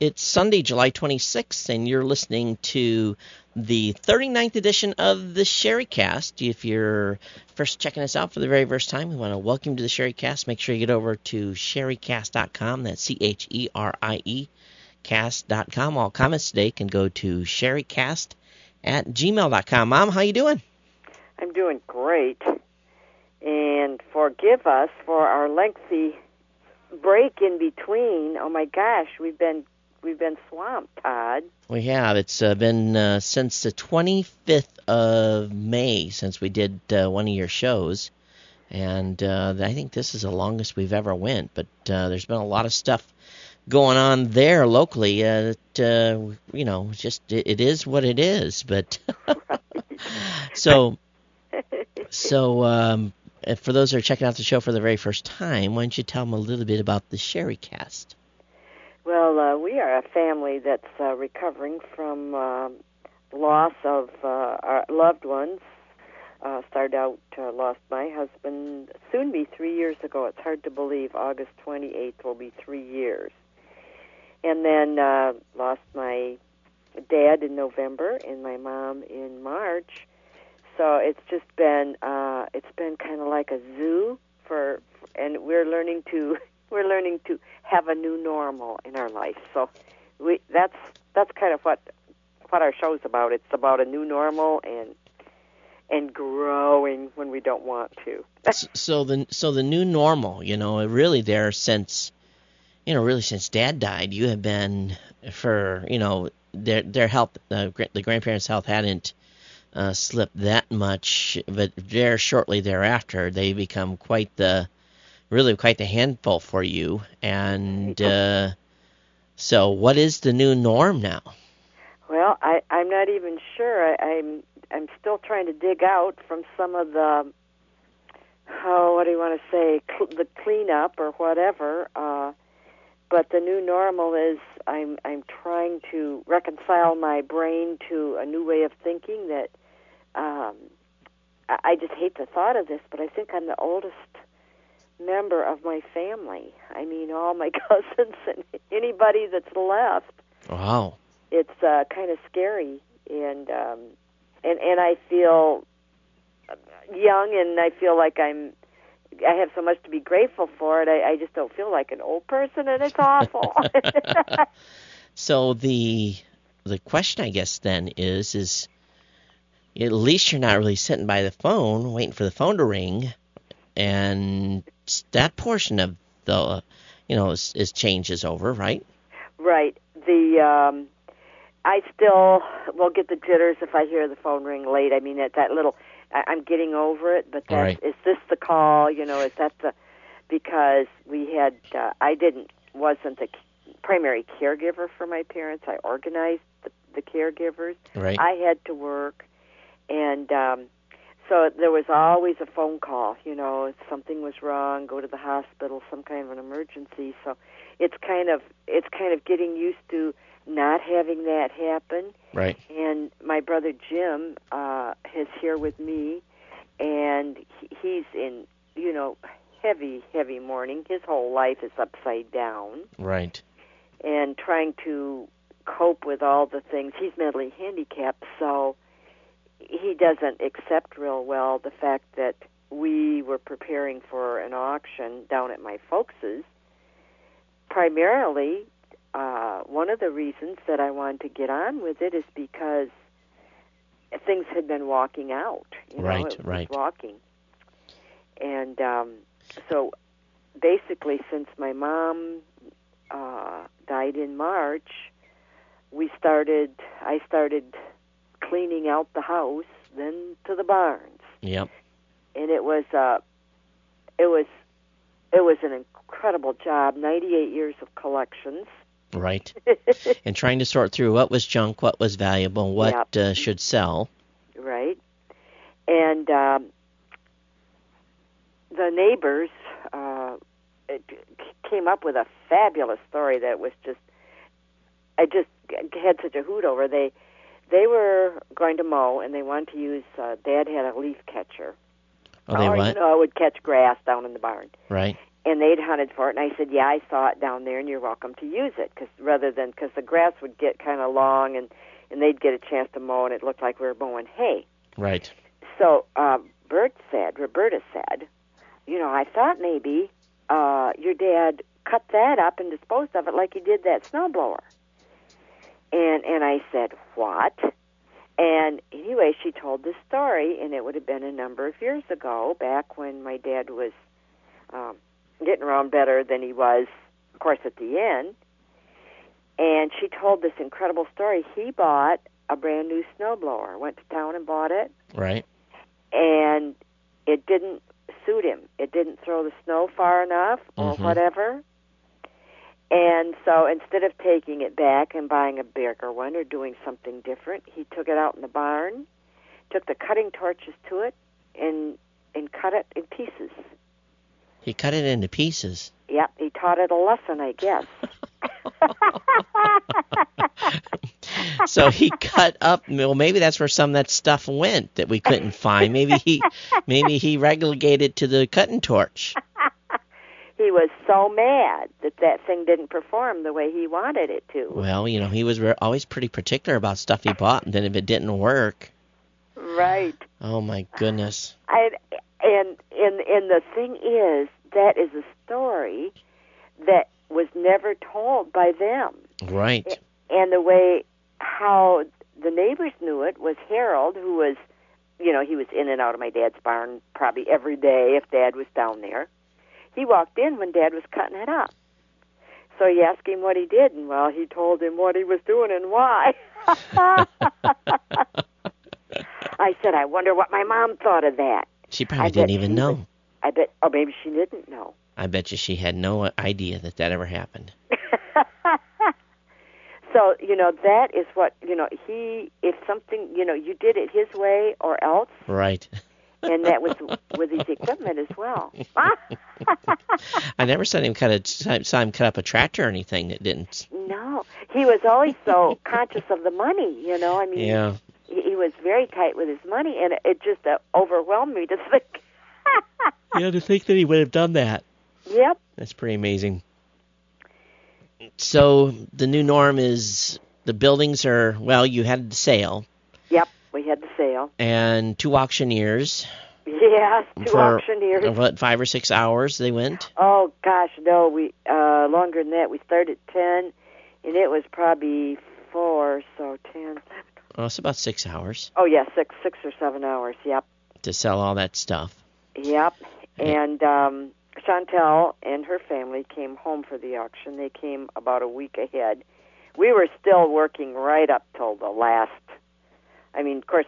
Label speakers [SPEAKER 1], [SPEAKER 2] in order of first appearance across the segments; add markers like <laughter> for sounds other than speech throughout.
[SPEAKER 1] It's Sunday, July 26th, and you're listening to the 39th edition of the Cheriecast. If you're first checking us out for the very first time, we want to welcome you to the Cheriecast. Make sure you get over to cheriecast.com. That's C H E R I E cast.com. All comments today can go to cheriecast at gmail.com. Mom, how you doing?
[SPEAKER 2] I'm doing great. And forgive us for our lengthy break in between. Oh my gosh, we've been we've been swamped, Todd.
[SPEAKER 1] We have. It's uh, been uh, since the 25th of May since we did uh, one of your shows, and uh, I think this is the longest we've ever went. But uh, there's been a lot of stuff going on there locally. Uh, that, uh, you know, just it, it is what it is. But <laughs> so, so um, for those who are checking out the show for the very first time, why don't you tell them a little bit about the Cheriecast?
[SPEAKER 2] Well, uh, we are a family that's uh, recovering from uh, loss of uh, our loved ones. Uh, started out, uh, lost my husband soon be three years ago. It's hard to believe. August 28th will be three years. And then uh, lost my dad in November and my mom in March. So it's just been uh, it's been kind of like a zoo for, and we're learning to we're learning to have a new normal in our life. So we that's that's kind of what what our show's about. It's about a new normal and and growing when we don't want to. <laughs>
[SPEAKER 1] so the so the new normal, you know, really there since you know, really since dad died, you have been for, you know, their their health uh, the grandparents' health hadn't uh, slipped that much, but very shortly thereafter they become quite the really quite the handful for you. And uh, so, what is the new norm now?
[SPEAKER 2] Well, I, I'm not even sure. I, I'm I'm still trying to dig out from some of the oh, what do you want to say, cl- the cleanup or whatever. Uh, but the new normal is I'm I'm trying to reconcile my brain to a new way of thinking that um, I, I just hate the thought of this, but I think I'm the oldest member of my family. I mean, all my <laughs> cousins and anybody that's left.
[SPEAKER 1] Wow.
[SPEAKER 2] It's uh, kind of scary, and um, and and I feel young, and I feel like I'm. I have so much to be grateful for and I, I just don't feel like an old person, and it's awful. <laughs> <laughs>
[SPEAKER 1] so the the question, I guess, then is is at least you're not really sitting by the phone waiting for the phone to ring, and that portion of the you know is, is changes over, right?
[SPEAKER 2] Right. The um, I still will get the jitters if I hear the phone ring late. I mean, at that little, I, I'm getting over it. But that
[SPEAKER 1] Right.
[SPEAKER 2] is this the call? You know, is that the because we had uh, I didn't wasn't the primary caregiver for my parents. I organized the, the caregivers.
[SPEAKER 1] Right.
[SPEAKER 2] I had to work, and um, so there was always a phone call. You know, if something was wrong, go to the hospital, some kind of an emergency. So it's kind of it's kind of getting used to not having that happen.
[SPEAKER 1] Right.
[SPEAKER 2] And my brother Jim uh, is here with me, and he's in you know heavy heavy mourning. His whole life is upside down
[SPEAKER 1] Right.
[SPEAKER 2] and trying to cope with all the things. He's mentally handicapped, so he doesn't accept real well the fact that we were preparing for an auction down at my folks's. Primarily, uh, one of the reasons that I wanted to get on with it is because things had been walking out. You know,
[SPEAKER 1] Right,
[SPEAKER 2] was
[SPEAKER 1] right.
[SPEAKER 2] walking, and um, so basically, since my mom uh, died in March, we started. I started cleaning out the house, then to the barns,
[SPEAKER 1] Yep.
[SPEAKER 2] and it was uh, it was it was an incredible job. Ninety eight years of collections.
[SPEAKER 1] Right. <laughs> and trying to sort through what was junk, what was valuable, what uh, should sell.
[SPEAKER 2] right? And um, the neighbors uh, it came up with a fabulous story that was just I just had such a hoot over. They they were going to mow and they wanted to use. Uh, Dad had a leaf catcher.
[SPEAKER 1] Oh, they
[SPEAKER 2] or,
[SPEAKER 1] what?
[SPEAKER 2] You know, it would catch grass down in the barn.
[SPEAKER 1] Right.
[SPEAKER 2] and they'd hunted for it, and I said, "Yeah, I saw it down there, and you're welcome to use it." Because rather than because the grass would get kind of long, and and they'd get a chance to mow, and it looked like we were mowing hay.
[SPEAKER 1] Right.
[SPEAKER 2] So uh, Bert said, Roberta said, you know, I thought maybe uh, your dad cut that up and disposed of it like he did that snowblower. And and I said, what? And anyway, she told the story, and it would have been a number of years ago, back when my dad was um, getting around better than he was, of course, at the end. And she told this incredible story. He bought a brand new snowblower, went to town and bought it,
[SPEAKER 1] Right.
[SPEAKER 2] and it didn't suit him. It didn't throw the snow far enough or
[SPEAKER 1] Mhm.
[SPEAKER 2] whatever. And so instead of taking it back and buying a bigger one or doing something different, he took it out in the barn, took the cutting torches to it, and and cut it in pieces.
[SPEAKER 1] He cut it into pieces.
[SPEAKER 2] Yep, he taught it a lesson, I guess. <laughs>
[SPEAKER 1] so he cut up. Well, maybe that's where some of that stuff went that we couldn't find. Maybe he, maybe he relegated to the cutting torch.
[SPEAKER 2] He was so mad that that thing didn't perform the way he wanted it to.
[SPEAKER 1] Well, you know, he was re- always pretty particular about stuff he bought, and then if it didn't work,
[SPEAKER 2] Right.
[SPEAKER 1] oh my goodness.
[SPEAKER 2] I and and and the thing is that is a story that was never told by them.
[SPEAKER 1] Right.
[SPEAKER 2] And the way how the neighbors knew it was Harold, who was, you know, he was in and out of my dad's barn probably every day if Dad was down there. He walked in when Dad was cutting it up. So he asked him what he did, and well, he told him what he was doing and why. <laughs> I said, I wonder what my mom thought of that.
[SPEAKER 1] She probably
[SPEAKER 2] I
[SPEAKER 1] didn't even know.
[SPEAKER 2] was- I bet, or maybe she didn't know.
[SPEAKER 1] I bet you she had no idea that that ever happened. <laughs>
[SPEAKER 2] so you know that is what you know. He, if something, you know, you did it his way or else,
[SPEAKER 1] Right.
[SPEAKER 2] And that was with his equipment as well. <laughs>
[SPEAKER 1] I never saw him cut a saw him cut up a tractor or anything that didn't.
[SPEAKER 2] no, he was always so conscious of the money. You know, I mean,
[SPEAKER 1] Yeah.
[SPEAKER 2] he, he was very tight with his money, and it, it just uh, overwhelmed me to think. <laughs>
[SPEAKER 1] Yeah, to think that he would have done that.
[SPEAKER 2] Yep.
[SPEAKER 1] That's pretty amazing. So the new norm is the buildings are well. You had the sale.
[SPEAKER 2] We had the sale.
[SPEAKER 1] and two auctioneers
[SPEAKER 2] Yes, two
[SPEAKER 1] for
[SPEAKER 2] auctioneers.
[SPEAKER 1] what five or six hours they went.
[SPEAKER 2] Oh gosh, no, we uh longer than that. We started at ten and it was probably four, so ten.
[SPEAKER 1] Oh, it's about six hours
[SPEAKER 2] Oh yeah, six six or seven hours, yep.
[SPEAKER 1] to sell all that stuff.
[SPEAKER 2] Yep. And um Chantel and her family came home for the auction. They came about a week ahead. We were still working right up till the last I mean, of course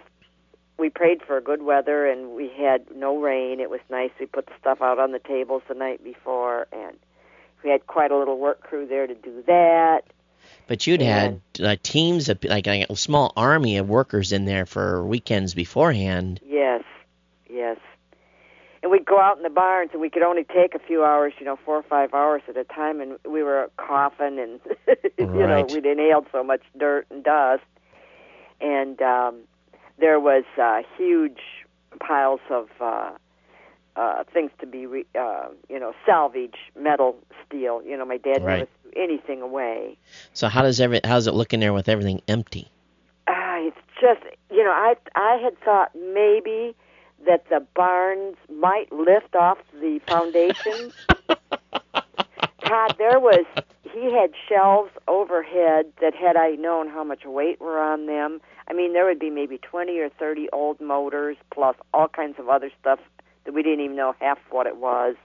[SPEAKER 2] we prayed for good weather and we had no rain. It was nice. We put the stuff out on the tables the night before and we had quite a little work crew there to do that.
[SPEAKER 1] But you'd had uh, teams of like a small army of workers in there for weekends beforehand.
[SPEAKER 2] Yes, yes. And we'd go out in the barns, and we could only take a few hours, you know, four or five hours at a time, and we were coughing, and <laughs> you know,
[SPEAKER 1] Right.
[SPEAKER 2] we'd inhaled so much dirt and dust, and um, there was uh, huge piles of uh, uh, things to be, re- uh, you know, salvage, metal, steel. You know, my dad
[SPEAKER 1] Right.
[SPEAKER 2] never threw anything away.
[SPEAKER 1] So how does every how's it look in there with everything empty?
[SPEAKER 2] Ah, it's just you know I I had thought maybe that the barns might lift off the foundations. <laughs> Todd, there was he had shelves overhead that had I known how much weight were on them, I mean there would be maybe twenty or thirty old motors plus all kinds of other stuff that we didn't even know half what it was.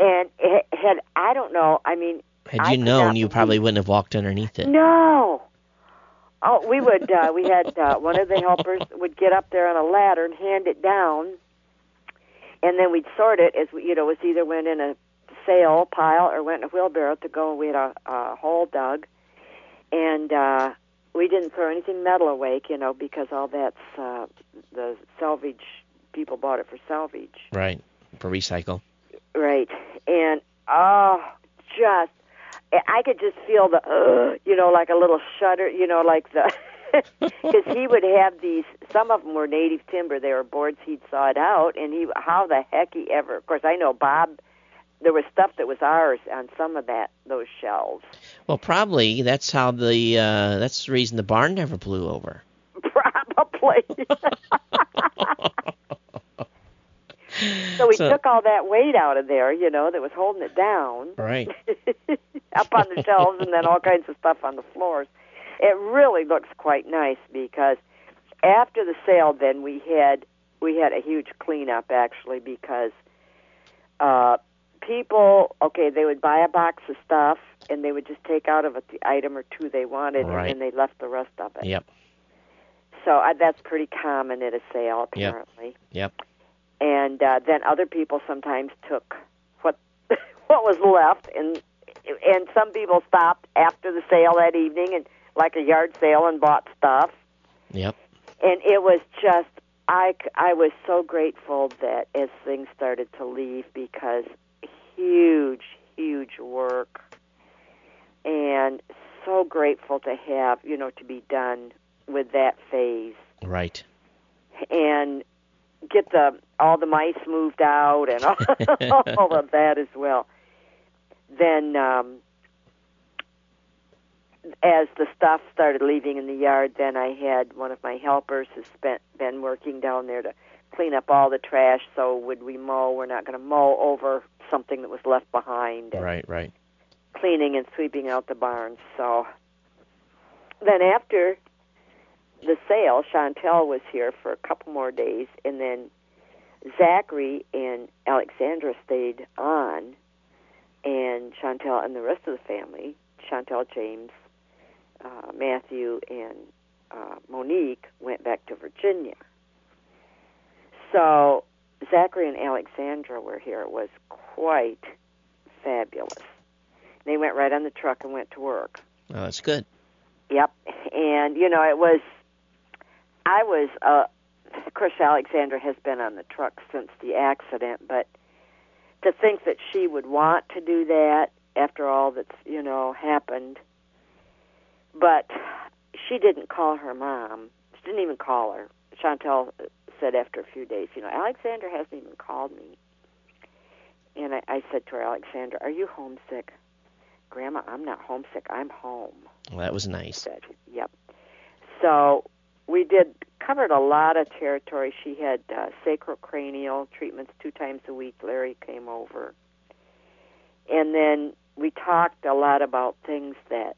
[SPEAKER 2] And it had I don't know, I mean
[SPEAKER 1] Had you known, you probably wouldn't have walked underneath it.
[SPEAKER 2] no. Oh, we would. Uh, we had uh, one of the helpers would get up there on a ladder and hand it down, and then we'd sort it as we, you know, it was either went in a sale pile or went in a wheelbarrow to go. We had a, a hole dug, and uh, we didn't throw anything metal away, you know, because all that's uh, the salvage people bought it for salvage.
[SPEAKER 1] Right. For recycle.
[SPEAKER 2] Right. And oh, just I could just feel the uh, you know like a little shudder, you know, like the <laughs> because he would have these. Some of them were native timber; they were boards he'd sawed out, and he how the heck he ever. Of course, I know Bob there was stuff that was ours on some of that those shelves.
[SPEAKER 1] Well, probably that's how the uh, that's the reason the barn never blew over. <laughs>
[SPEAKER 2] Probably. so we
[SPEAKER 1] So-
[SPEAKER 2] took all that weight out of there, you know, that was holding it down.
[SPEAKER 1] Right. <laughs>
[SPEAKER 2] up on the shelves and then all kinds of stuff on the floors. It really looks quite nice because after the sale then we had we had a huge cleanup actually because uh people okay they would buy a box of stuff and they would just take out of it the item or two they wanted
[SPEAKER 1] Right.
[SPEAKER 2] and then they left the rest of it.
[SPEAKER 1] Yep.
[SPEAKER 2] So uh, that's pretty common at a sale apparently.
[SPEAKER 1] Yep.
[SPEAKER 2] And uh, then other people sometimes took what <laughs> what was left and and some people stopped after the sale that evening and like a yard sale and bought stuff
[SPEAKER 1] Yep.
[SPEAKER 2] and it was just I, c- I was so grateful that as things started to leave because huge huge work and so grateful to have you know to be done with that phase
[SPEAKER 1] Right.
[SPEAKER 2] and get the all the mice moved out and all, <laughs> all of that as well. Then, um, as the stuff started leaving in the yard, then I had one of my helpers who's spent been working down there to clean up all the trash. So would we mow? We're not going to mow over something that was left behind.
[SPEAKER 1] Right. Right.
[SPEAKER 2] cleaning and sweeping out the barns. So then after the sale, Chantel was here for a couple more days, and then Zachary and Alexandra stayed on, and Chantel and the rest of the family, Chantel, James, uh, Matthew, and uh, Monique, went back to Virginia. So Zachary and Alexandra were here. It was quite fabulous. They went right on the truck and went to work.
[SPEAKER 1] Oh, that's good.
[SPEAKER 2] Yep. And, you know, it was, I was, uh, of course, Alexandra has been on the truck since the accident, but to think that she would want to do that after all that's, you know, happened. But she didn't call her mom. She didn't even call her. Chantel said after a few days, you know, Alexandra hasn't even called me. And I, I said to her, Alexandra, are you homesick? Grandma, I'm not homesick. I'm home
[SPEAKER 1] Well, that was nice.
[SPEAKER 2] said. Yep. So we did covered a lot of territory. She had uh, sacrocranial treatments two times a week. Larry came over, and then we talked a lot about things that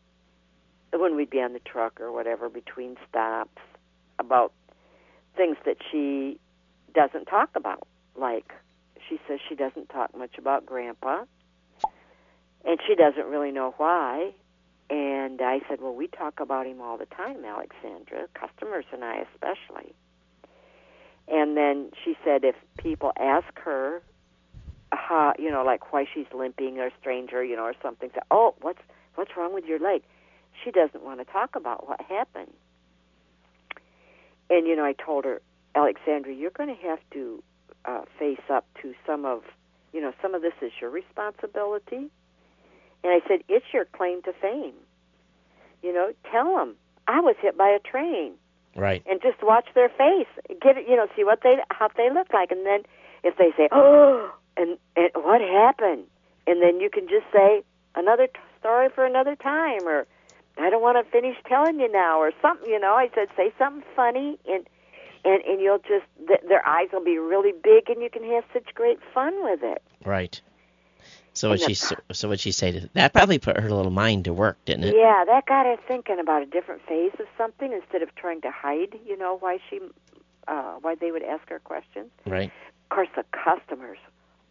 [SPEAKER 2] when we'd be on the truck or whatever between stops about things that she doesn't talk about. Like she says she doesn't talk much about Grandpa, and she doesn't really know why. And I said, Well, we talk about him all the time, Alexandra, customers and I especially. And then she said, If people ask her, how, you know, like why she's limping or stranger, you know, or something, say, Oh, what's what's wrong with your leg? She doesn't want to talk about what happened. And, you know, I told her, Alexandra, you're going to have to uh, face up to some of, you know, some of this is your responsibility. And I said, it's your claim to fame. You know, tell them I was hit by a train,
[SPEAKER 1] Right.
[SPEAKER 2] and just watch their face, get it, you know, see what they how they look like, and then if they say, oh, and and what happened, and then you can just say another t- story for another time, or I don't want to finish telling you now, or something. You know, I said say something funny, and and and you'll just th- their eyes will be really big, and you can have such great fun with it.
[SPEAKER 1] Right. So what she
[SPEAKER 2] the-
[SPEAKER 1] so what she say to that probably put her little mind to work, didn't it?
[SPEAKER 2] Yeah, that got her thinking about a different phase of something instead of trying to hide. You know why she, uh, why they would ask her questions.
[SPEAKER 1] Right.
[SPEAKER 2] Of course, the customers,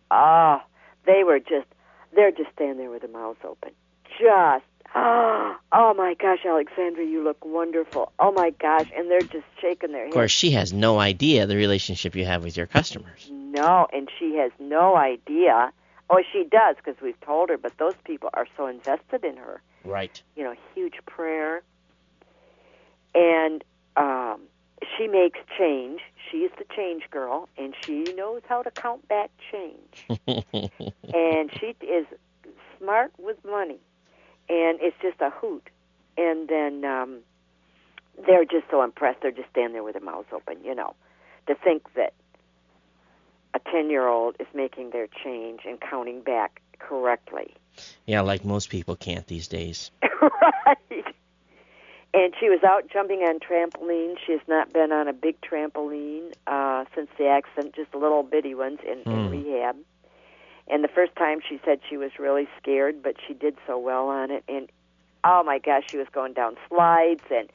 [SPEAKER 2] ah, they were just, they're just standing there with their mouths open, just, oh <gasps> oh my gosh, Alexandra, you look wonderful. Oh my gosh, and they're just shaking their
[SPEAKER 1] Of course, she has no idea the relationship you have with your customers.
[SPEAKER 2] No, and she has no idea. Oh, she does because we've told her, but those people are so invested in her.
[SPEAKER 1] Right.
[SPEAKER 2] you know, huge prayer. And um, she makes change. She's the change girl, and she knows how to count back change. <laughs> and she is smart with money, and it's just a hoot. And then um, they're just so impressed. They're just standing there with their mouths open, you know, to think that a 10 year old is making their change and counting back correctly.
[SPEAKER 1] Yeah, like most people can't these days. <laughs>
[SPEAKER 2] right. And she was out jumping on trampoline. She has not been on a big trampoline uh, since the accident, just little bitty ones in, in
[SPEAKER 1] Hmm.
[SPEAKER 2] rehab. And the first time she said she was really scared, but she did so well on it. And oh my gosh, she was going down slides and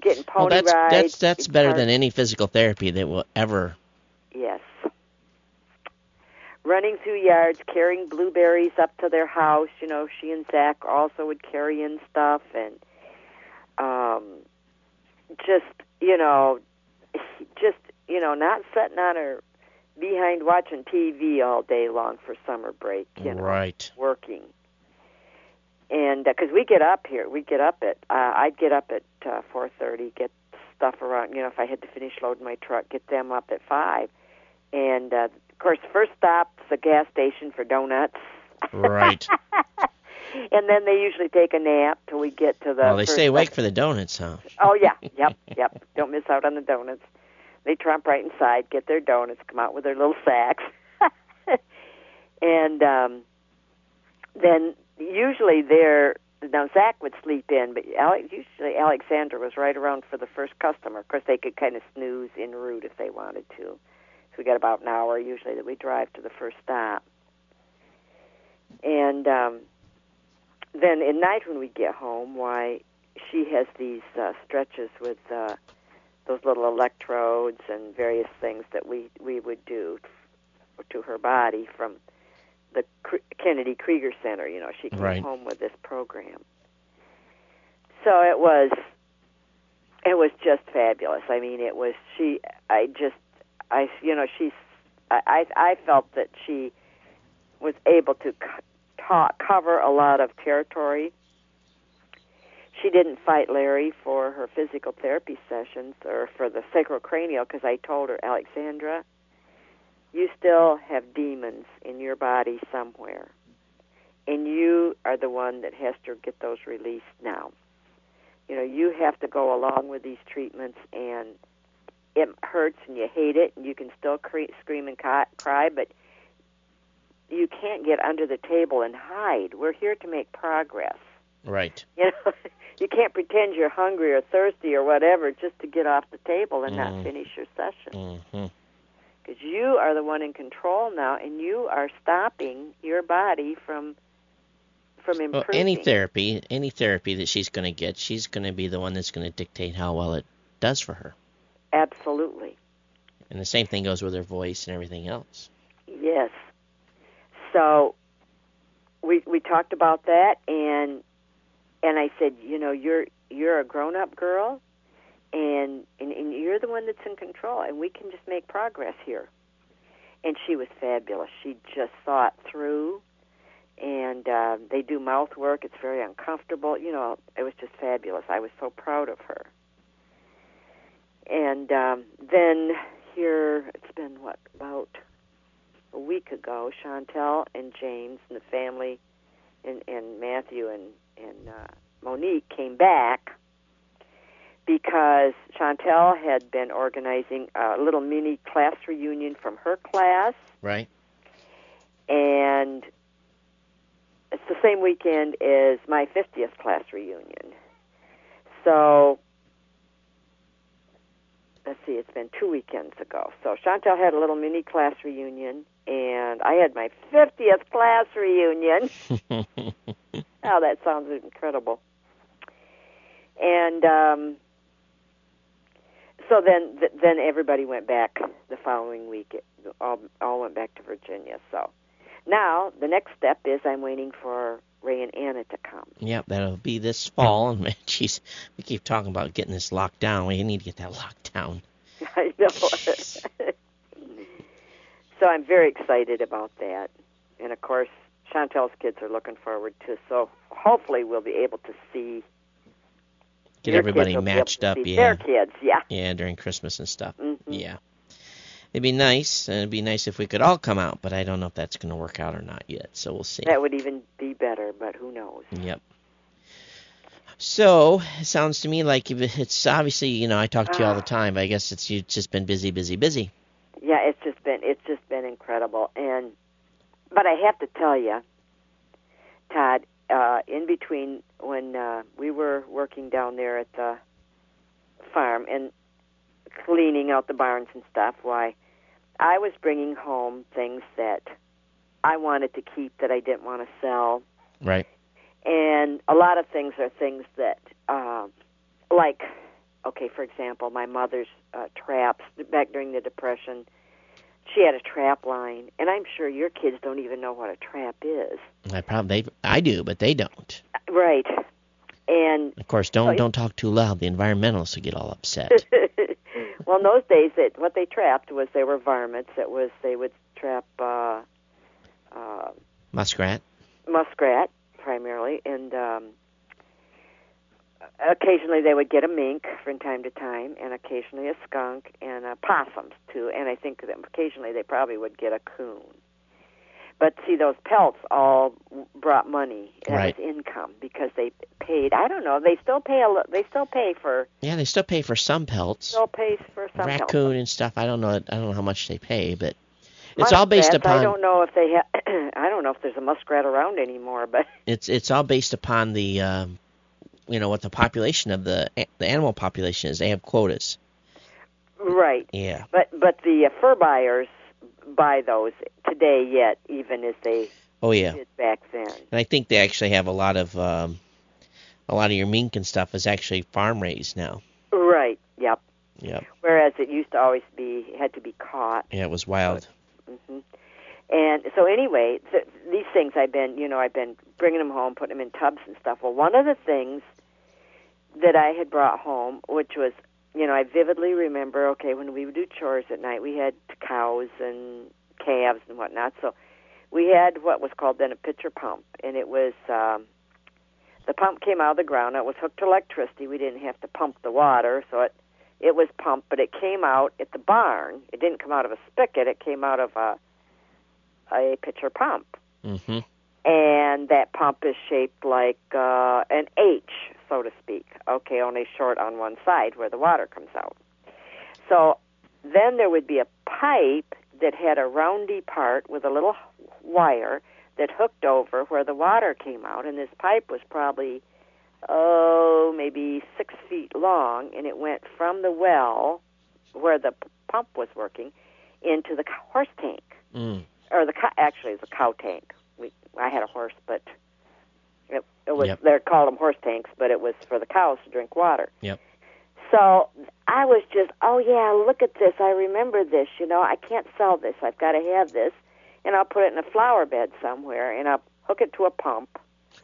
[SPEAKER 2] getting pony
[SPEAKER 1] well, that's
[SPEAKER 2] rides.
[SPEAKER 1] that's that's
[SPEAKER 2] It's
[SPEAKER 1] better
[SPEAKER 2] hard-
[SPEAKER 1] than any physical therapy that will ever.
[SPEAKER 2] Yes. Running through yards, carrying blueberries up to their house. You know, she and Zach also would carry in stuff and um, just, you know, <laughs> just, you know, not sitting on her behind watching TV all day long for summer break, you know,
[SPEAKER 1] Right.
[SPEAKER 2] working. And because we get up here, we get up at, uh, I'd get up at uh, 4.30, get stuff around, you know, if I had to finish loading my truck, get them up at 5 and uh, of course, first stop's a gas station for donuts.
[SPEAKER 1] Right. <laughs>
[SPEAKER 2] and then they usually take a nap till we get to the.
[SPEAKER 1] well, they stay awake for the donuts, huh?
[SPEAKER 2] Oh yeah, <laughs> yep, yep. Don't miss out on the donuts. They tromp right inside, get their donuts, come out with their little sacks, <laughs> and um, then usually they're now Zach would sleep in, but Alex, usually Alexandra was right around for the first customer. Of course, they could kind of snooze en route if they wanted to. So we got about an hour usually that we drive to the first stop, and um, then at night when we get home, why she has these uh, stretches with uh, those little electrodes and various things that we we would do to her body from the Kennedy Krieger Center. You know, she came
[SPEAKER 1] Right.
[SPEAKER 2] home with this program. So it was it was just fabulous. I mean, it was she. I just I you know she's I I, I felt that she was able to c- talk, cover a lot of territory. She didn't fight Larry for her physical therapy sessions or for the sacrocranial because I told her, Alexandra, you still have demons in your body somewhere. And you are the one that has to get those released now. You know, you have to go along with these treatments and it hurts and you hate it and you can still cre- scream and cry, but you can't get under the table and hide. We're here to make progress.
[SPEAKER 1] Right. <laughs>
[SPEAKER 2] You know, you can't pretend you're hungry or thirsty or whatever just to get off the table and not
[SPEAKER 1] Mm.
[SPEAKER 2] finish your session. Because you are the one in control now, and you are stopping your body from from improving.
[SPEAKER 1] Well, any therapy, any therapy that she's going to get, she's going to be the one that's going to dictate how well it does for her.
[SPEAKER 2] Absolutely,
[SPEAKER 1] And the same thing goes with her voice and everything else.
[SPEAKER 2] yes. So we we talked about that, and and I said, you know, you're you're a grown up girl, and, and and you're the one that's in control, and we can just make progress here. And she was fabulous. She just thought through, and uh, they do mouth work. It's very uncomfortable. You know, it was just fabulous. I was so proud of her. And um, then here, it's been what about a week ago? Chantel and James and the family, and and Matthew and and uh, Monique came back because Chantel had been organizing a little mini class reunion from her class,
[SPEAKER 1] Right?
[SPEAKER 2] and it's the same weekend as my 50th class reunion. So, let's see, it's been two weekends ago. So, Chantel had a little mini class reunion, and I had my 50th class reunion. <laughs> Oh, that sounds incredible. And um, so then, th- then everybody went back the following week. It, all, all went back to Virginia. So now the next step is I'm waiting for Ray and Anna to come.
[SPEAKER 1] Yep, that'll be this fall. And <laughs> jeez, we keep talking about getting this locked down. We need to get that locked down. <laughs>
[SPEAKER 2] I know. <laughs> so I'm very excited about that. And of course, Chantel's kids are looking forward to. So hopefully, we'll be able to see
[SPEAKER 1] Get everybody
[SPEAKER 2] kids will be able
[SPEAKER 1] matched up. Yeah.
[SPEAKER 2] Their kids, yeah.
[SPEAKER 1] Yeah, during Christmas and stuff.
[SPEAKER 2] hmm
[SPEAKER 1] Yeah. It'd be nice, and it'd be nice if we could all come out, but I don't know if that's going to work out or not yet. So we'll see.
[SPEAKER 2] That would even be better, but who knows?
[SPEAKER 1] Yep. So it sounds to me like it's obviously you know I talk to you all the
[SPEAKER 2] Ah.
[SPEAKER 1] time, but I guess it's you've just been busy, busy, busy.
[SPEAKER 2] yeah, it's just been it's just been incredible. And but I have to tell you, Todd, uh, in between when uh, we were working down there at the farm and cleaning out the barns and stuff, why I was bringing home things that I wanted to keep that I didn't want to sell.
[SPEAKER 1] Right.
[SPEAKER 2] And a lot of things are things that, uh, like, okay, for example, my mother's uh, traps back during the Depression. She had a trap line, and I'm sure your kids don't even know what a trap is.
[SPEAKER 1] I probably I do, but they don't.
[SPEAKER 2] Right. And
[SPEAKER 1] Of course, don't don't talk too loud. The environmentalists will get all upset. <laughs>
[SPEAKER 2] well, in those days, it, what they trapped was they were varmints. It was they would trap uh, uh,
[SPEAKER 1] Muskrat.
[SPEAKER 2] muskrat primarily, and um, occasionally they would get a mink from time to time, and occasionally a skunk and a possums too. And I think that occasionally they probably would get a coon. But see, those pelts all brought money.
[SPEAKER 1] Right.
[SPEAKER 2] was income because they paid. I don't know. They still pay a. They still pay for.
[SPEAKER 1] Yeah, they still pay for some pelts.
[SPEAKER 2] Still pays for some pelts.
[SPEAKER 1] Raccoon and stuff. I don't know. I don't know how much they pay, but it's all based
[SPEAKER 2] Muskrats, I don't know if they have. <clears throat> I don't know if there's a muskrat around anymore, but
[SPEAKER 1] it's it's all based upon the um, you know what the population of the the animal population is. They have quotas.
[SPEAKER 2] right.
[SPEAKER 1] Yeah.
[SPEAKER 2] But but the uh, fur buyers buy those today yet, even as they
[SPEAKER 1] Oh yeah.
[SPEAKER 2] did back then.
[SPEAKER 1] And I think they actually have a lot of um, a lot of your mink and stuff is actually farm raised now.
[SPEAKER 2] Right. Yep.
[SPEAKER 1] Yep.
[SPEAKER 2] Whereas it used to always be had to be caught.
[SPEAKER 1] Yeah, it was wild.
[SPEAKER 2] hmm And so anyway, th- these things I've been, you know, I've been bringing them home, putting them in tubs and stuff. Well, one of the things that I had brought home, which was, you know, I vividly remember, okay, when we would do chores at night, we had cows and calves and whatnot. So we had what was called then a pitcher pump, and it was um, the pump came out of the ground. It was hooked to electricity. We didn't have to pump the water, so it it was pumped, but it came out at the barn. It didn't come out of a spigot. It came out of a a pitcher pump,
[SPEAKER 1] hmm
[SPEAKER 2] and that pump is shaped like uh, an H, so to speak. Okay, only short on one side where the water comes out. So then there would be a pipe that had a roundy part with a little wire that hooked over where the water came out, and this pipe was probably oh maybe six feet long, and it went from the well where the p- pump was working into the horse tank
[SPEAKER 1] Mm.
[SPEAKER 2] or the actually it's a cow tank. We I had a horse, but it, was
[SPEAKER 1] Yep.
[SPEAKER 2] they called them horse tanks, but it was for the cows to drink water.
[SPEAKER 1] Yep.
[SPEAKER 2] So I was just, oh yeah, look at this. I remember this. You know, I can't sell this. I've got to have this, and I'll put it in a flower bed somewhere, and I'll hook it to a pump,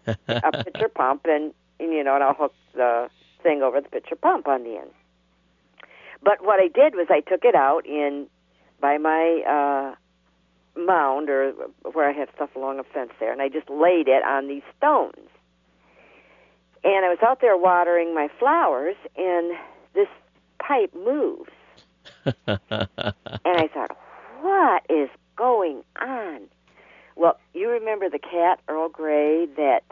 [SPEAKER 2] a <laughs> pitcher pump, and, and you know, and I'll hook the thing over the pitcher pump on the end. But what I did was I took it out in by my uh mound or where I have stuff along a fence there, and I just laid it on these stones. And I was out there watering my flowers, and this pipe moves. And I thought, what is going on? Well, you remember the cat Earl Grey that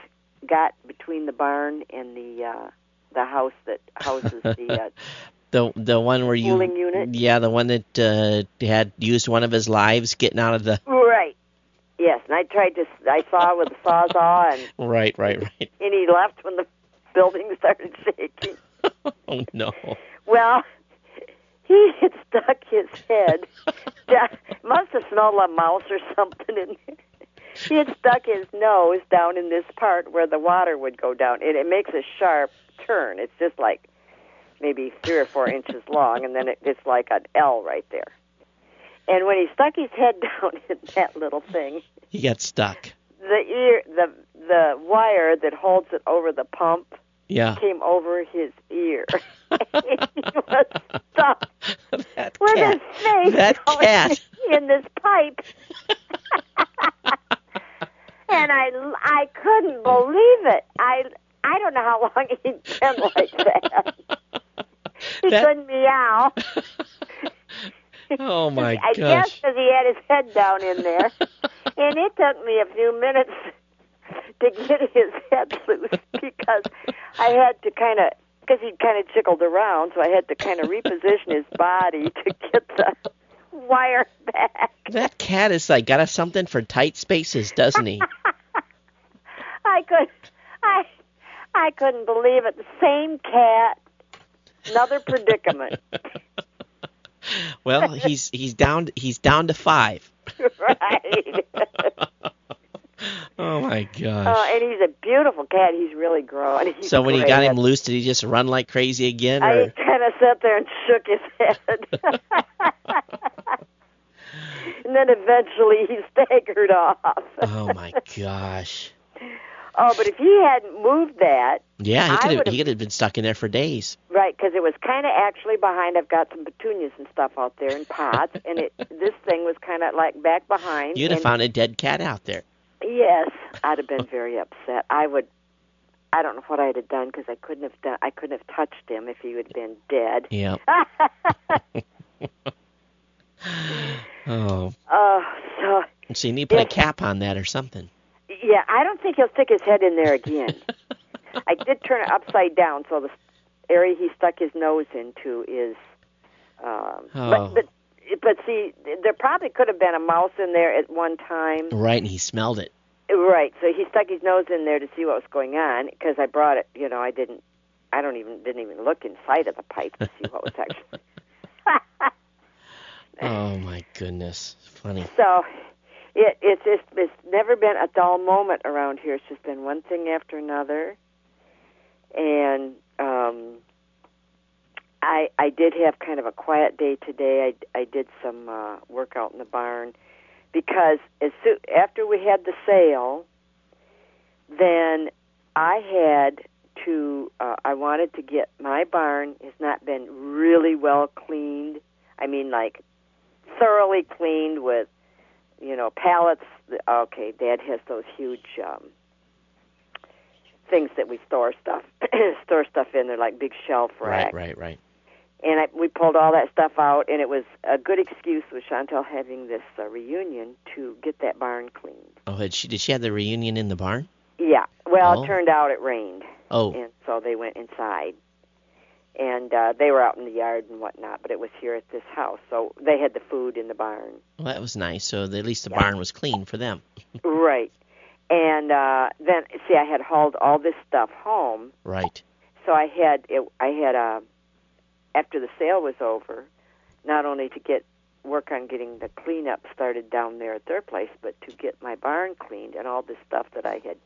[SPEAKER 2] got between the barn and the uh, the house that houses the uh, <laughs>
[SPEAKER 1] the the one where you
[SPEAKER 2] unit?
[SPEAKER 1] yeah the one that uh, had used one of his lives getting out of the
[SPEAKER 2] Right. Yes, and I tried to. I saw with the sawzall, and <laughs>
[SPEAKER 1] right right right.
[SPEAKER 2] and he left when the building started shaking. <laughs>
[SPEAKER 1] oh no.
[SPEAKER 2] Well, he had stuck his head. <laughs> down, must have smelled like mouse or something in there. He had stuck his nose down in this part where the water would go down. It, it makes a sharp turn. It's just like maybe three or four inches long, and then it, it's like an L right there. And when he stuck his head <laughs> down in that little thing,
[SPEAKER 1] He got stuck.
[SPEAKER 2] The ear, the the wire that holds it over the pump
[SPEAKER 1] Yeah.
[SPEAKER 2] came over his ear. <laughs> he <laughs> was stuck
[SPEAKER 1] that
[SPEAKER 2] with
[SPEAKER 1] cat.
[SPEAKER 2] his face
[SPEAKER 1] That <laughs> cat.
[SPEAKER 2] in this pipe. and I, I couldn't believe it. I, I don't know how long he'd been like that. He
[SPEAKER 1] That-
[SPEAKER 2] couldn't meow.
[SPEAKER 1] oh my gosh.
[SPEAKER 2] I guess because he had his head down in there. And it took me a few minutes to get his head <laughs> loose because I had to kind of, because he kind of jiggled around, so I had to kind of reposition his body to get the wire back.
[SPEAKER 1] That cat is like got a something for tight spaces, doesn't he? <laughs>
[SPEAKER 2] I could, I, I couldn't believe it. The same cat, another predicament. <laughs>
[SPEAKER 1] well, he's he's down he's down to five.
[SPEAKER 2] Right. <laughs> <laughs>
[SPEAKER 1] oh my gosh.
[SPEAKER 2] Oh, and he's a beautiful cat. He's really grown. He's
[SPEAKER 1] so when
[SPEAKER 2] great.
[SPEAKER 1] got him loose, did he just run like crazy again?
[SPEAKER 2] I
[SPEAKER 1] Or?
[SPEAKER 2] kind of sat there and shook his head. <laughs> and then eventually he staggered off.
[SPEAKER 1] oh my gosh.
[SPEAKER 2] Oh, but if he hadn't moved that,
[SPEAKER 1] Yeah, he could have he could have been stuck in there for days.
[SPEAKER 2] right, because it was kind of actually behind. I've got some petunias and stuff out there in pots, and it <laughs> this thing was kind of like back behind.
[SPEAKER 1] You'd have found a dead cat out there.
[SPEAKER 2] Yes, I'd have been very upset. I would. I don't know what I'd have done because I couldn't have done. I couldn't have touched him if he had been dead.
[SPEAKER 1] Yep. <laughs> <laughs> oh,
[SPEAKER 2] Oh, so
[SPEAKER 1] so you need to put a cap on that or something.
[SPEAKER 2] Yeah, I don't think he'll stick his head in there again. <laughs> I did turn it upside down, so the area he stuck his nose into is. Um,
[SPEAKER 1] Oh.
[SPEAKER 2] But but but see, there probably could have been a mouse in there at one time.
[SPEAKER 1] Right, and he smelled it.
[SPEAKER 2] Right. So he stuck his nose in there to see what was going on because I brought it. You know, I didn't. I don't even didn't even look inside of the pipe to see what was actually. <laughs> <laughs>
[SPEAKER 1] Oh my goodness, funny.
[SPEAKER 2] so, it it's just it's never been a dull moment around here. It's just been one thing after another, and um, I I did have kind of a quiet day today. I I did some uh, work out in the barn because as soon after we had the sale, then I had to. Uh, I wanted to get my barn has not been really well cleaned. I mean, like thoroughly cleaned with, you know, pallets. Okay, Dad has those huge um, things that we store stuff <clears throat> store stuff in. They're like big shelf racks
[SPEAKER 1] Right, right, right.
[SPEAKER 2] and I, we pulled all that stuff out, and it was a good excuse with Chantel having this uh, reunion to get that barn cleaned.
[SPEAKER 1] Oh, had she did she have the reunion in the barn?
[SPEAKER 2] Yeah, well,
[SPEAKER 1] Oh.
[SPEAKER 2] it turned out it rained,
[SPEAKER 1] Oh,
[SPEAKER 2] and so they went inside, and uh, they were out in the yard and whatnot, but it was here at this house, so they had the food in the barn.
[SPEAKER 1] well, that was nice. So at least the
[SPEAKER 2] Yeah.
[SPEAKER 1] barn was clean for them. <laughs>
[SPEAKER 2] right, and uh, then see, I had hauled all this stuff home,
[SPEAKER 1] Right.
[SPEAKER 2] so I had it, I had uh, after the sale was over, not only to get work on getting the cleanup started down there at their place, but to get my barn cleaned and all the stuff that I had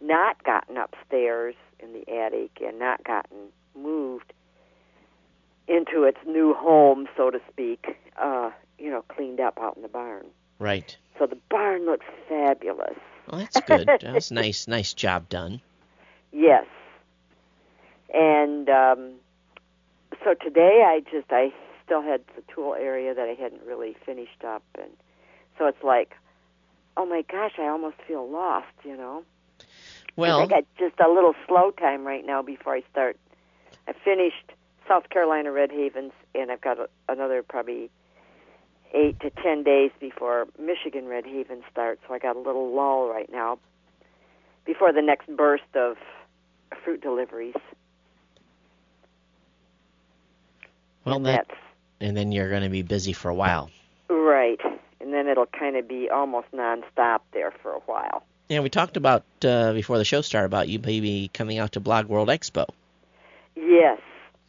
[SPEAKER 2] not gotten upstairs in the attic and not gotten moved into its new home, so to speak, uh, you know, cleaned up out in the barn.
[SPEAKER 1] Right.
[SPEAKER 2] So the barn looks fabulous.
[SPEAKER 1] Well, that's good. <laughs> that was nice. Nice job done.
[SPEAKER 2] Yes. And um, so today I just I still had the tool area that I hadn't really finished up, and so it's like, oh my gosh, I almost feel lost, you know.
[SPEAKER 1] Well,
[SPEAKER 2] I got just a little slow time right now before I start. I finished South Carolina Red Havens, and I've got a, another probably eight to ten days before Michigan Red Haven starts. So I got a little lull right now before the next burst of fruit deliveries.
[SPEAKER 1] well,
[SPEAKER 2] and
[SPEAKER 1] that
[SPEAKER 2] that's
[SPEAKER 1] and then you're going to be busy for a while.
[SPEAKER 2] right. And then it'll kind of be almost nonstop there for a while.
[SPEAKER 1] Yeah, we talked about uh, before the show started about you maybe coming out to Blog World Expo.
[SPEAKER 2] Yes,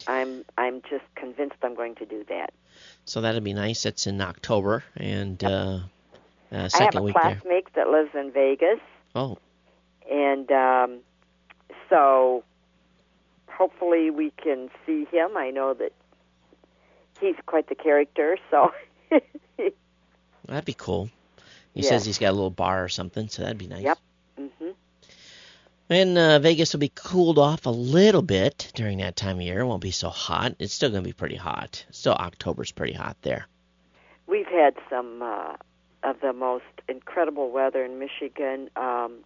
[SPEAKER 2] I'm. I'm just convinced I'm going to do that.
[SPEAKER 1] So that'd be nice. That's in October and uh, uh,
[SPEAKER 2] I have
[SPEAKER 1] second
[SPEAKER 2] a
[SPEAKER 1] week there.
[SPEAKER 2] classmate that lives in Vegas,
[SPEAKER 1] Oh,
[SPEAKER 2] and um, so hopefully we can see him. I know that he's quite the character, so <laughs>
[SPEAKER 1] that'd be cool. He
[SPEAKER 2] Yeah.
[SPEAKER 1] says he's got a little bar or something, so that'd be nice.
[SPEAKER 2] Yep. hmm
[SPEAKER 1] And uh, Vegas will be cooled off a little bit during that time of year. It won't be so hot. It's still going to be pretty hot. Still, October's pretty hot there.
[SPEAKER 2] we've had some uh, of the most incredible weather in Michigan. Um,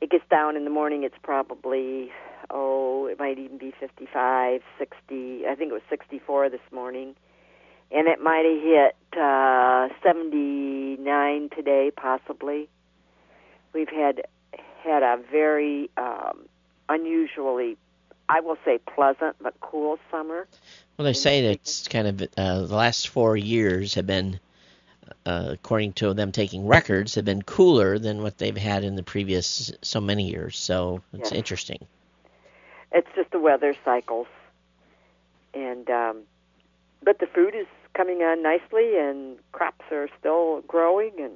[SPEAKER 2] it gets down in the morning. It's probably oh, it might even be 55, 60. I think it was 64 this morning, and it might have hit uh, 79 today, possibly. We've had had a very um, unusually I will say pleasant but cool summer.
[SPEAKER 1] Well, they say that it's kind of uh, the last four years have been, uh, according to them taking records, have been cooler than what they've had in the previous so many years. So it's
[SPEAKER 2] Yes.
[SPEAKER 1] interesting.
[SPEAKER 2] It's just the weather cycles, and um, but the food is coming on nicely, and crops are still growing, and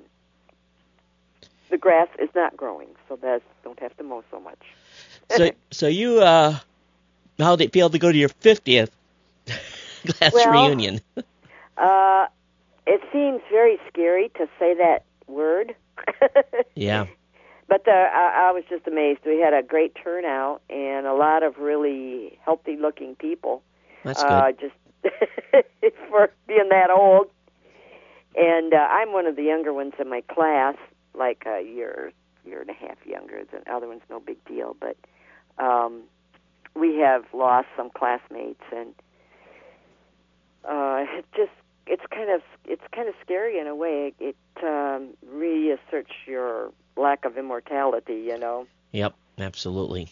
[SPEAKER 2] the grass is not growing, so that don't have to mow so much.
[SPEAKER 1] So, <laughs> so you, uh, how did it feel to go to your fiftieth <laughs> class
[SPEAKER 2] Well,
[SPEAKER 1] reunion? <laughs>
[SPEAKER 2] Uh, it seems very scary to say that word.
[SPEAKER 1] Yeah,
[SPEAKER 2] But the, I, I was just amazed. We had a great turnout and a lot of really healthy-looking people.
[SPEAKER 1] that's good.
[SPEAKER 2] Uh, just for being that old. And uh, I'm one of the younger ones in my class, like a year, year and a half younger. The other one's no big deal, but um, we have lost some classmates, and uh, it just it's kind of it's kind of scary in a way. It um, reasserts your lack of immortality, you know.
[SPEAKER 1] Yep, absolutely.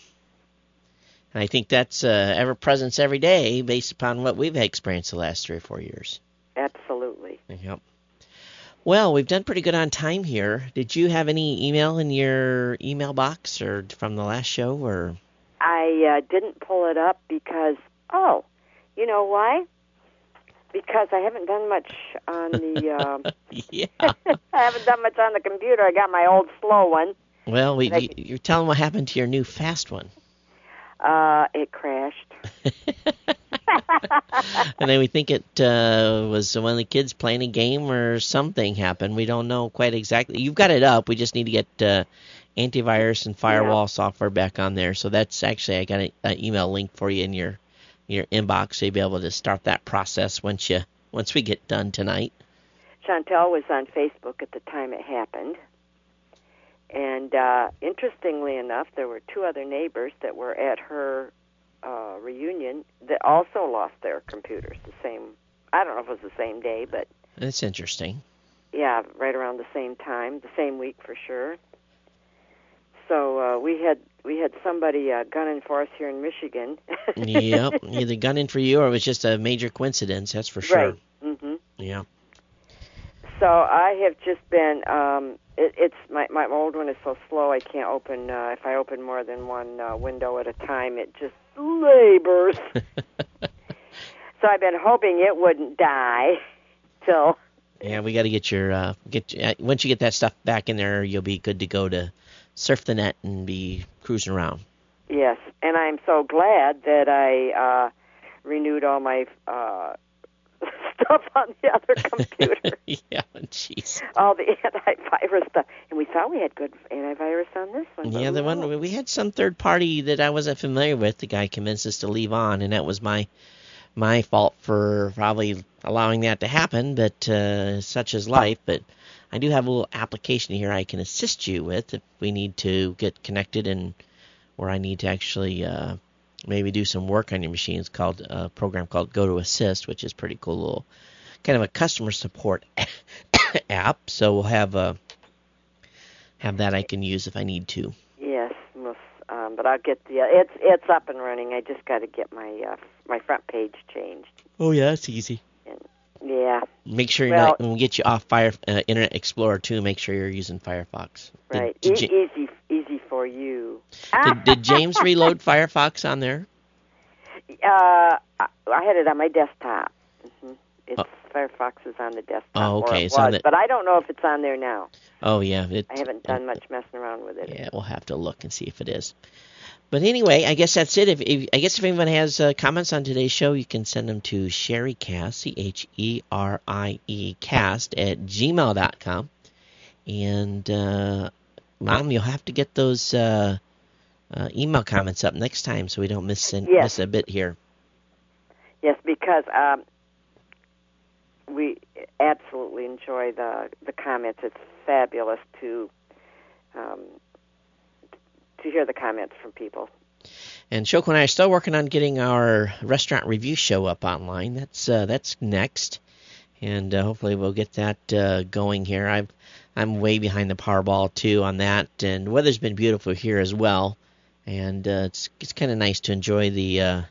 [SPEAKER 1] And I think that's uh, ever presence every day, based upon what we've experienced the last three or four years.
[SPEAKER 2] Absolutely.
[SPEAKER 1] Yep. Well, we've done pretty good on time here. Did you have any email in your email box or from the last show or
[SPEAKER 2] I uh, didn't pull it up because oh, you know why? Because I haven't done much on the. <laughs> Um,
[SPEAKER 1] Yeah. <laughs>
[SPEAKER 2] I haven't done much on the computer. I got my old slow one.
[SPEAKER 1] Well, we,
[SPEAKER 2] I-
[SPEAKER 1] you, you're telling what happened to your new fast one.
[SPEAKER 2] Uh, it crashed. <laughs> <laughs>
[SPEAKER 1] and then we think it uh, was one of the kids playing a game or something happened. We don't know quite exactly. You've got it up. We just need to get uh, antivirus and firewall software back on there. So that's actually I got an email link for you in your your inbox, so you'll be able to start that process once you once we get done tonight.
[SPEAKER 2] Chantel was on Facebook at the time it happened. And uh, interestingly enough, there were two other neighbors that were at her uh, reunion that also lost their computers the same. I don't know if it was the same day, but
[SPEAKER 1] That's interesting.
[SPEAKER 2] yeah, right around the same time, the same week for sure. So uh, we had we had somebody uh, gunning for us here in Michigan. <laughs>
[SPEAKER 1] yep, either gunning for you or it was just a major coincidence. That's for sure.
[SPEAKER 2] Right. hmm
[SPEAKER 1] Yeah.
[SPEAKER 2] So I have just been. Um, it, it's my my old one is so slow. I can't open. Uh, if I open more than one uh, window at a time, it just labors. <laughs> so I've been hoping it wouldn't die till
[SPEAKER 1] Yeah, we got to get your uh, get uh, once you get that stuff back in there, you'll be good to go to surf the net and be cruising around.
[SPEAKER 2] Yes, and I'm so glad that I uh, renewed all my uh, stuff on the other <laughs> computer, <laughs>
[SPEAKER 1] yeah, jeez.
[SPEAKER 2] all the antivirus stuff, and we thought we had good antivirus on this one.
[SPEAKER 1] Yeah, the one we had some third party that I wasn't familiar with. The guy convinced us to leave on, and that was my my fault for probably allowing that to happen. But uh, such is life. But I do have a little application here I can assist you with if we need to get connected and where I need to actually uh, maybe do some work on your machines called a program called GoToAssist, which is pretty cool little kind of a customer support <coughs> app. So we'll have uh, have that I can use if I need to.
[SPEAKER 2] Yes, um, but I'll get the. It's it's up and running. I just got to get my uh, my front page changed.
[SPEAKER 1] Oh yeah, that's easy.
[SPEAKER 2] Yeah,
[SPEAKER 1] Make sure you're
[SPEAKER 2] Well-
[SPEAKER 1] not, when we get you off Fire uh, Internet Explorer too. Make sure you're using Firefox.
[SPEAKER 2] Right. E- easy easy for you.
[SPEAKER 1] did, did James <laughs> reload Firefox on there?
[SPEAKER 2] Uh, I had it on my desktop. hmm It's
[SPEAKER 1] Oh.
[SPEAKER 2] Firefox is on the desktop.
[SPEAKER 1] Oh, okay,
[SPEAKER 2] it
[SPEAKER 1] so
[SPEAKER 2] was,
[SPEAKER 1] that-
[SPEAKER 2] but I don't know if it's on there now.
[SPEAKER 1] Oh yeah, it,
[SPEAKER 2] I haven't done much messing around with it.
[SPEAKER 1] Yeah, we'll have to look and see if it is. But anyway, I guess that's it. If, if I guess if anyone has uh, comments on today's show, you can send them to Cheriecast, C H E R I E cast at gmail.com. And uh, mom, you'll have to get those uh, uh, email comments up next time so we don't miss an,
[SPEAKER 2] Yes.
[SPEAKER 1] miss a bit here.
[SPEAKER 2] Yes, because um, we absolutely enjoy the the comments. It's fabulous to um, to hear the comments from people.
[SPEAKER 1] And Shoko and I are still working on getting our restaurant review show up online. That's uh, that's next, and uh, hopefully we'll get that uh, going here. I'm I'm way behind the Powerball too on that, and the weather's been beautiful here as well. and uh, it's it's kind of nice to enjoy the uh,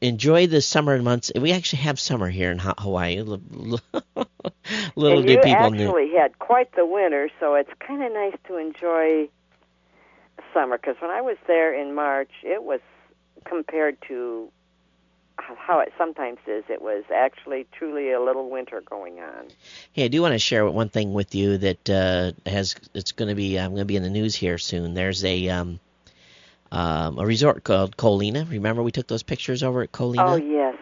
[SPEAKER 1] enjoy the summer months. We actually have summer here in Ha- Hawaii. <laughs> Little
[SPEAKER 2] and
[SPEAKER 1] do
[SPEAKER 2] you
[SPEAKER 1] people knew.
[SPEAKER 2] actually had quite the winter, so it's kind of nice to enjoy summer. Because when I was there in March, it was compared to how it sometimes is. It was actually truly a little winter going on.
[SPEAKER 1] Hey, I do want to share one thing with you that uh, has it's going to be I'm going to be in the news here soon. There's a um, um, a resort called Ko Olina. Remember we took those pictures over at Ko Olina?
[SPEAKER 2] Oh yes,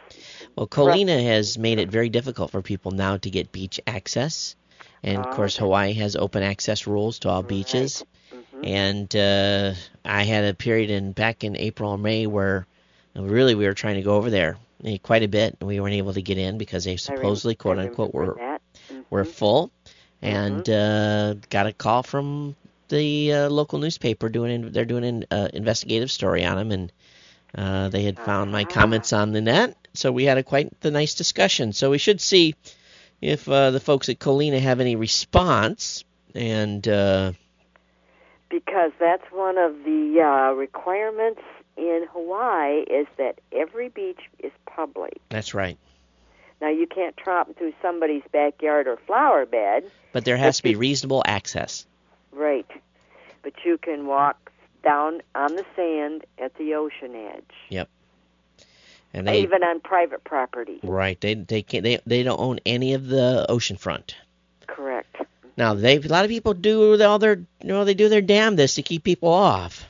[SPEAKER 1] Well, Ko Olina has made it very difficult for people now to get beach access. And of
[SPEAKER 2] Oh,
[SPEAKER 1] course,
[SPEAKER 2] okay.
[SPEAKER 1] Hawaii has open access rules to all beaches.
[SPEAKER 2] Mhm.
[SPEAKER 1] And uh, I had a period in back in April or May where really we were trying to go over there quite a bit, and we weren't able to get in because they supposedly, quote unquote, were.
[SPEAKER 2] Mhm.
[SPEAKER 1] were full. And uh, got a call from the uh, local newspaper doing they're doing an uh, investigative story on them, and uh, they had found my
[SPEAKER 2] Ah.
[SPEAKER 1] comments on the net. So we had a quite the nice discussion. So we should see if uh, the folks at Ko Olina have any response. And uh,
[SPEAKER 2] because that's one of the uh, requirements in Hawaii is that every beach is public.
[SPEAKER 1] that's right.
[SPEAKER 2] Now you can't tromp through somebody's backyard or flower bed,
[SPEAKER 1] But there has to be reasonable access.
[SPEAKER 2] right? But you can walk down on the sand at the ocean edge, Yep.
[SPEAKER 1] And they
[SPEAKER 2] even on private property.
[SPEAKER 1] right they they can't they they don't own any of the ocean front.
[SPEAKER 2] Correct.
[SPEAKER 1] Now they a lot of people do all their you know they do their damnedest to keep people off.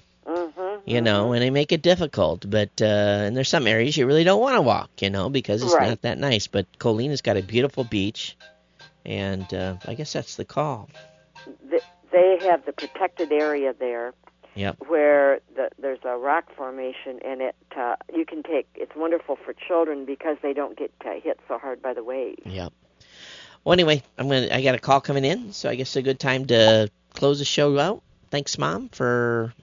[SPEAKER 2] Mm-hmm.
[SPEAKER 1] you know, and they make it difficult. But uh, and there's some areas you really don't want to walk, you know, because it's
[SPEAKER 2] Right.
[SPEAKER 1] not that nice. But Ko Olina's got a beautiful beach, and uh, I guess that's the call.
[SPEAKER 2] Th- they have the protected area there.
[SPEAKER 1] Yep.
[SPEAKER 2] Where the, there's a rock formation, and it uh, you can take. It's wonderful for children because they don't get uh, hit so hard by the waves.
[SPEAKER 1] Yep. Well, anyway, I'm gonna. I got a call coming in, so I guess it's a good time to close the show out. Thanks, Mom, for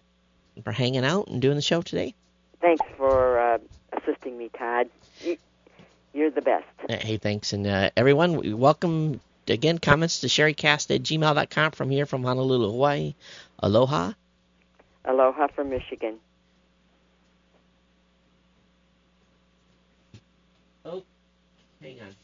[SPEAKER 1] for hanging out and doing the show today.
[SPEAKER 2] Thanks for uh, assisting me, Todd. You, you're the best.
[SPEAKER 1] Uh, Hey, thanks, and uh, everyone, we welcome again comments to cheriecast at gmail.com from here from Honolulu, Hawaii. Aloha.
[SPEAKER 2] Aloha from Michigan.
[SPEAKER 1] Oh, hang on.